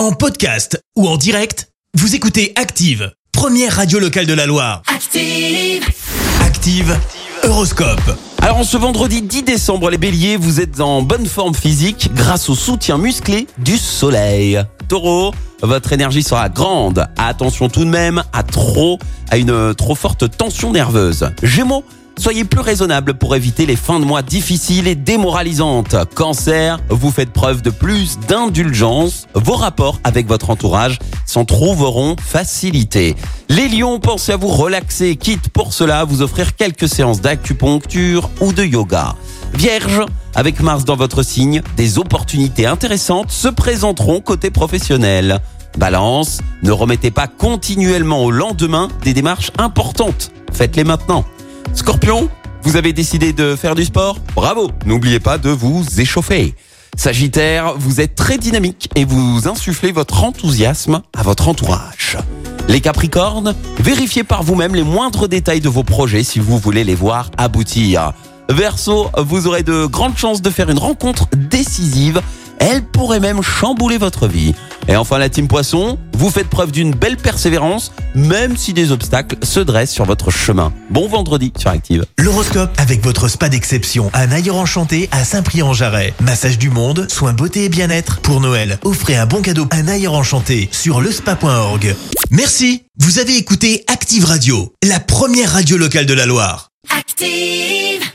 En podcast ou en direct, vous écoutez Active, première radio locale de la Loire. Active. Active, Horoscope. Alors en ce vendredi 10 décembre, les béliers, vous êtes en bonne forme physique grâce au soutien musclé du soleil. Taureau, votre énergie sera grande. Attention tout de même à trop, à une trop forte tension nerveuse. Gémeaux, soyez plus raisonnable pour éviter les fins de mois difficiles et démoralisantes. Cancer, vous faites preuve de plus d'indulgence. Vos rapports avec votre entourage s'en trouveront facilités. Les lions, pensez à vous relaxer, quitte pour cela à vous offrir quelques séances d'acupuncture ou de yoga. Vierge, avec Mars dans votre signe, des opportunités intéressantes se présenteront côté professionnel. Balance, ne remettez pas continuellement au lendemain des démarches importantes. Faites-les maintenant. Scorpion, vous avez décidé de faire du sport Bravo N'oubliez pas de vous échauffer. Sagittaire, vous êtes très dynamique et vous insufflez votre enthousiasme à votre entourage. Les Capricornes, vérifiez par vous-même les moindres détails de vos projets si vous voulez les voir aboutir. Verseau, vous aurez de grandes chances de faire une rencontre décisive. Elle pourrait même chambouler votre vie. Et enfin la team Poisson, vous faites preuve d'une belle persévérance, même si des obstacles se dressent sur votre chemin. Bon vendredi sur Active. L'horoscope avec votre spa d'exception, un ailleurs enchanté à Saint-Prix-en-Jarret. Massage du monde, soins beauté et bien-être. Pour Noël, offrez un bon cadeau, un ailleurs enchanté sur lespa.org. Merci, vous avez écouté Active Radio, la première radio locale de la Loire. Active.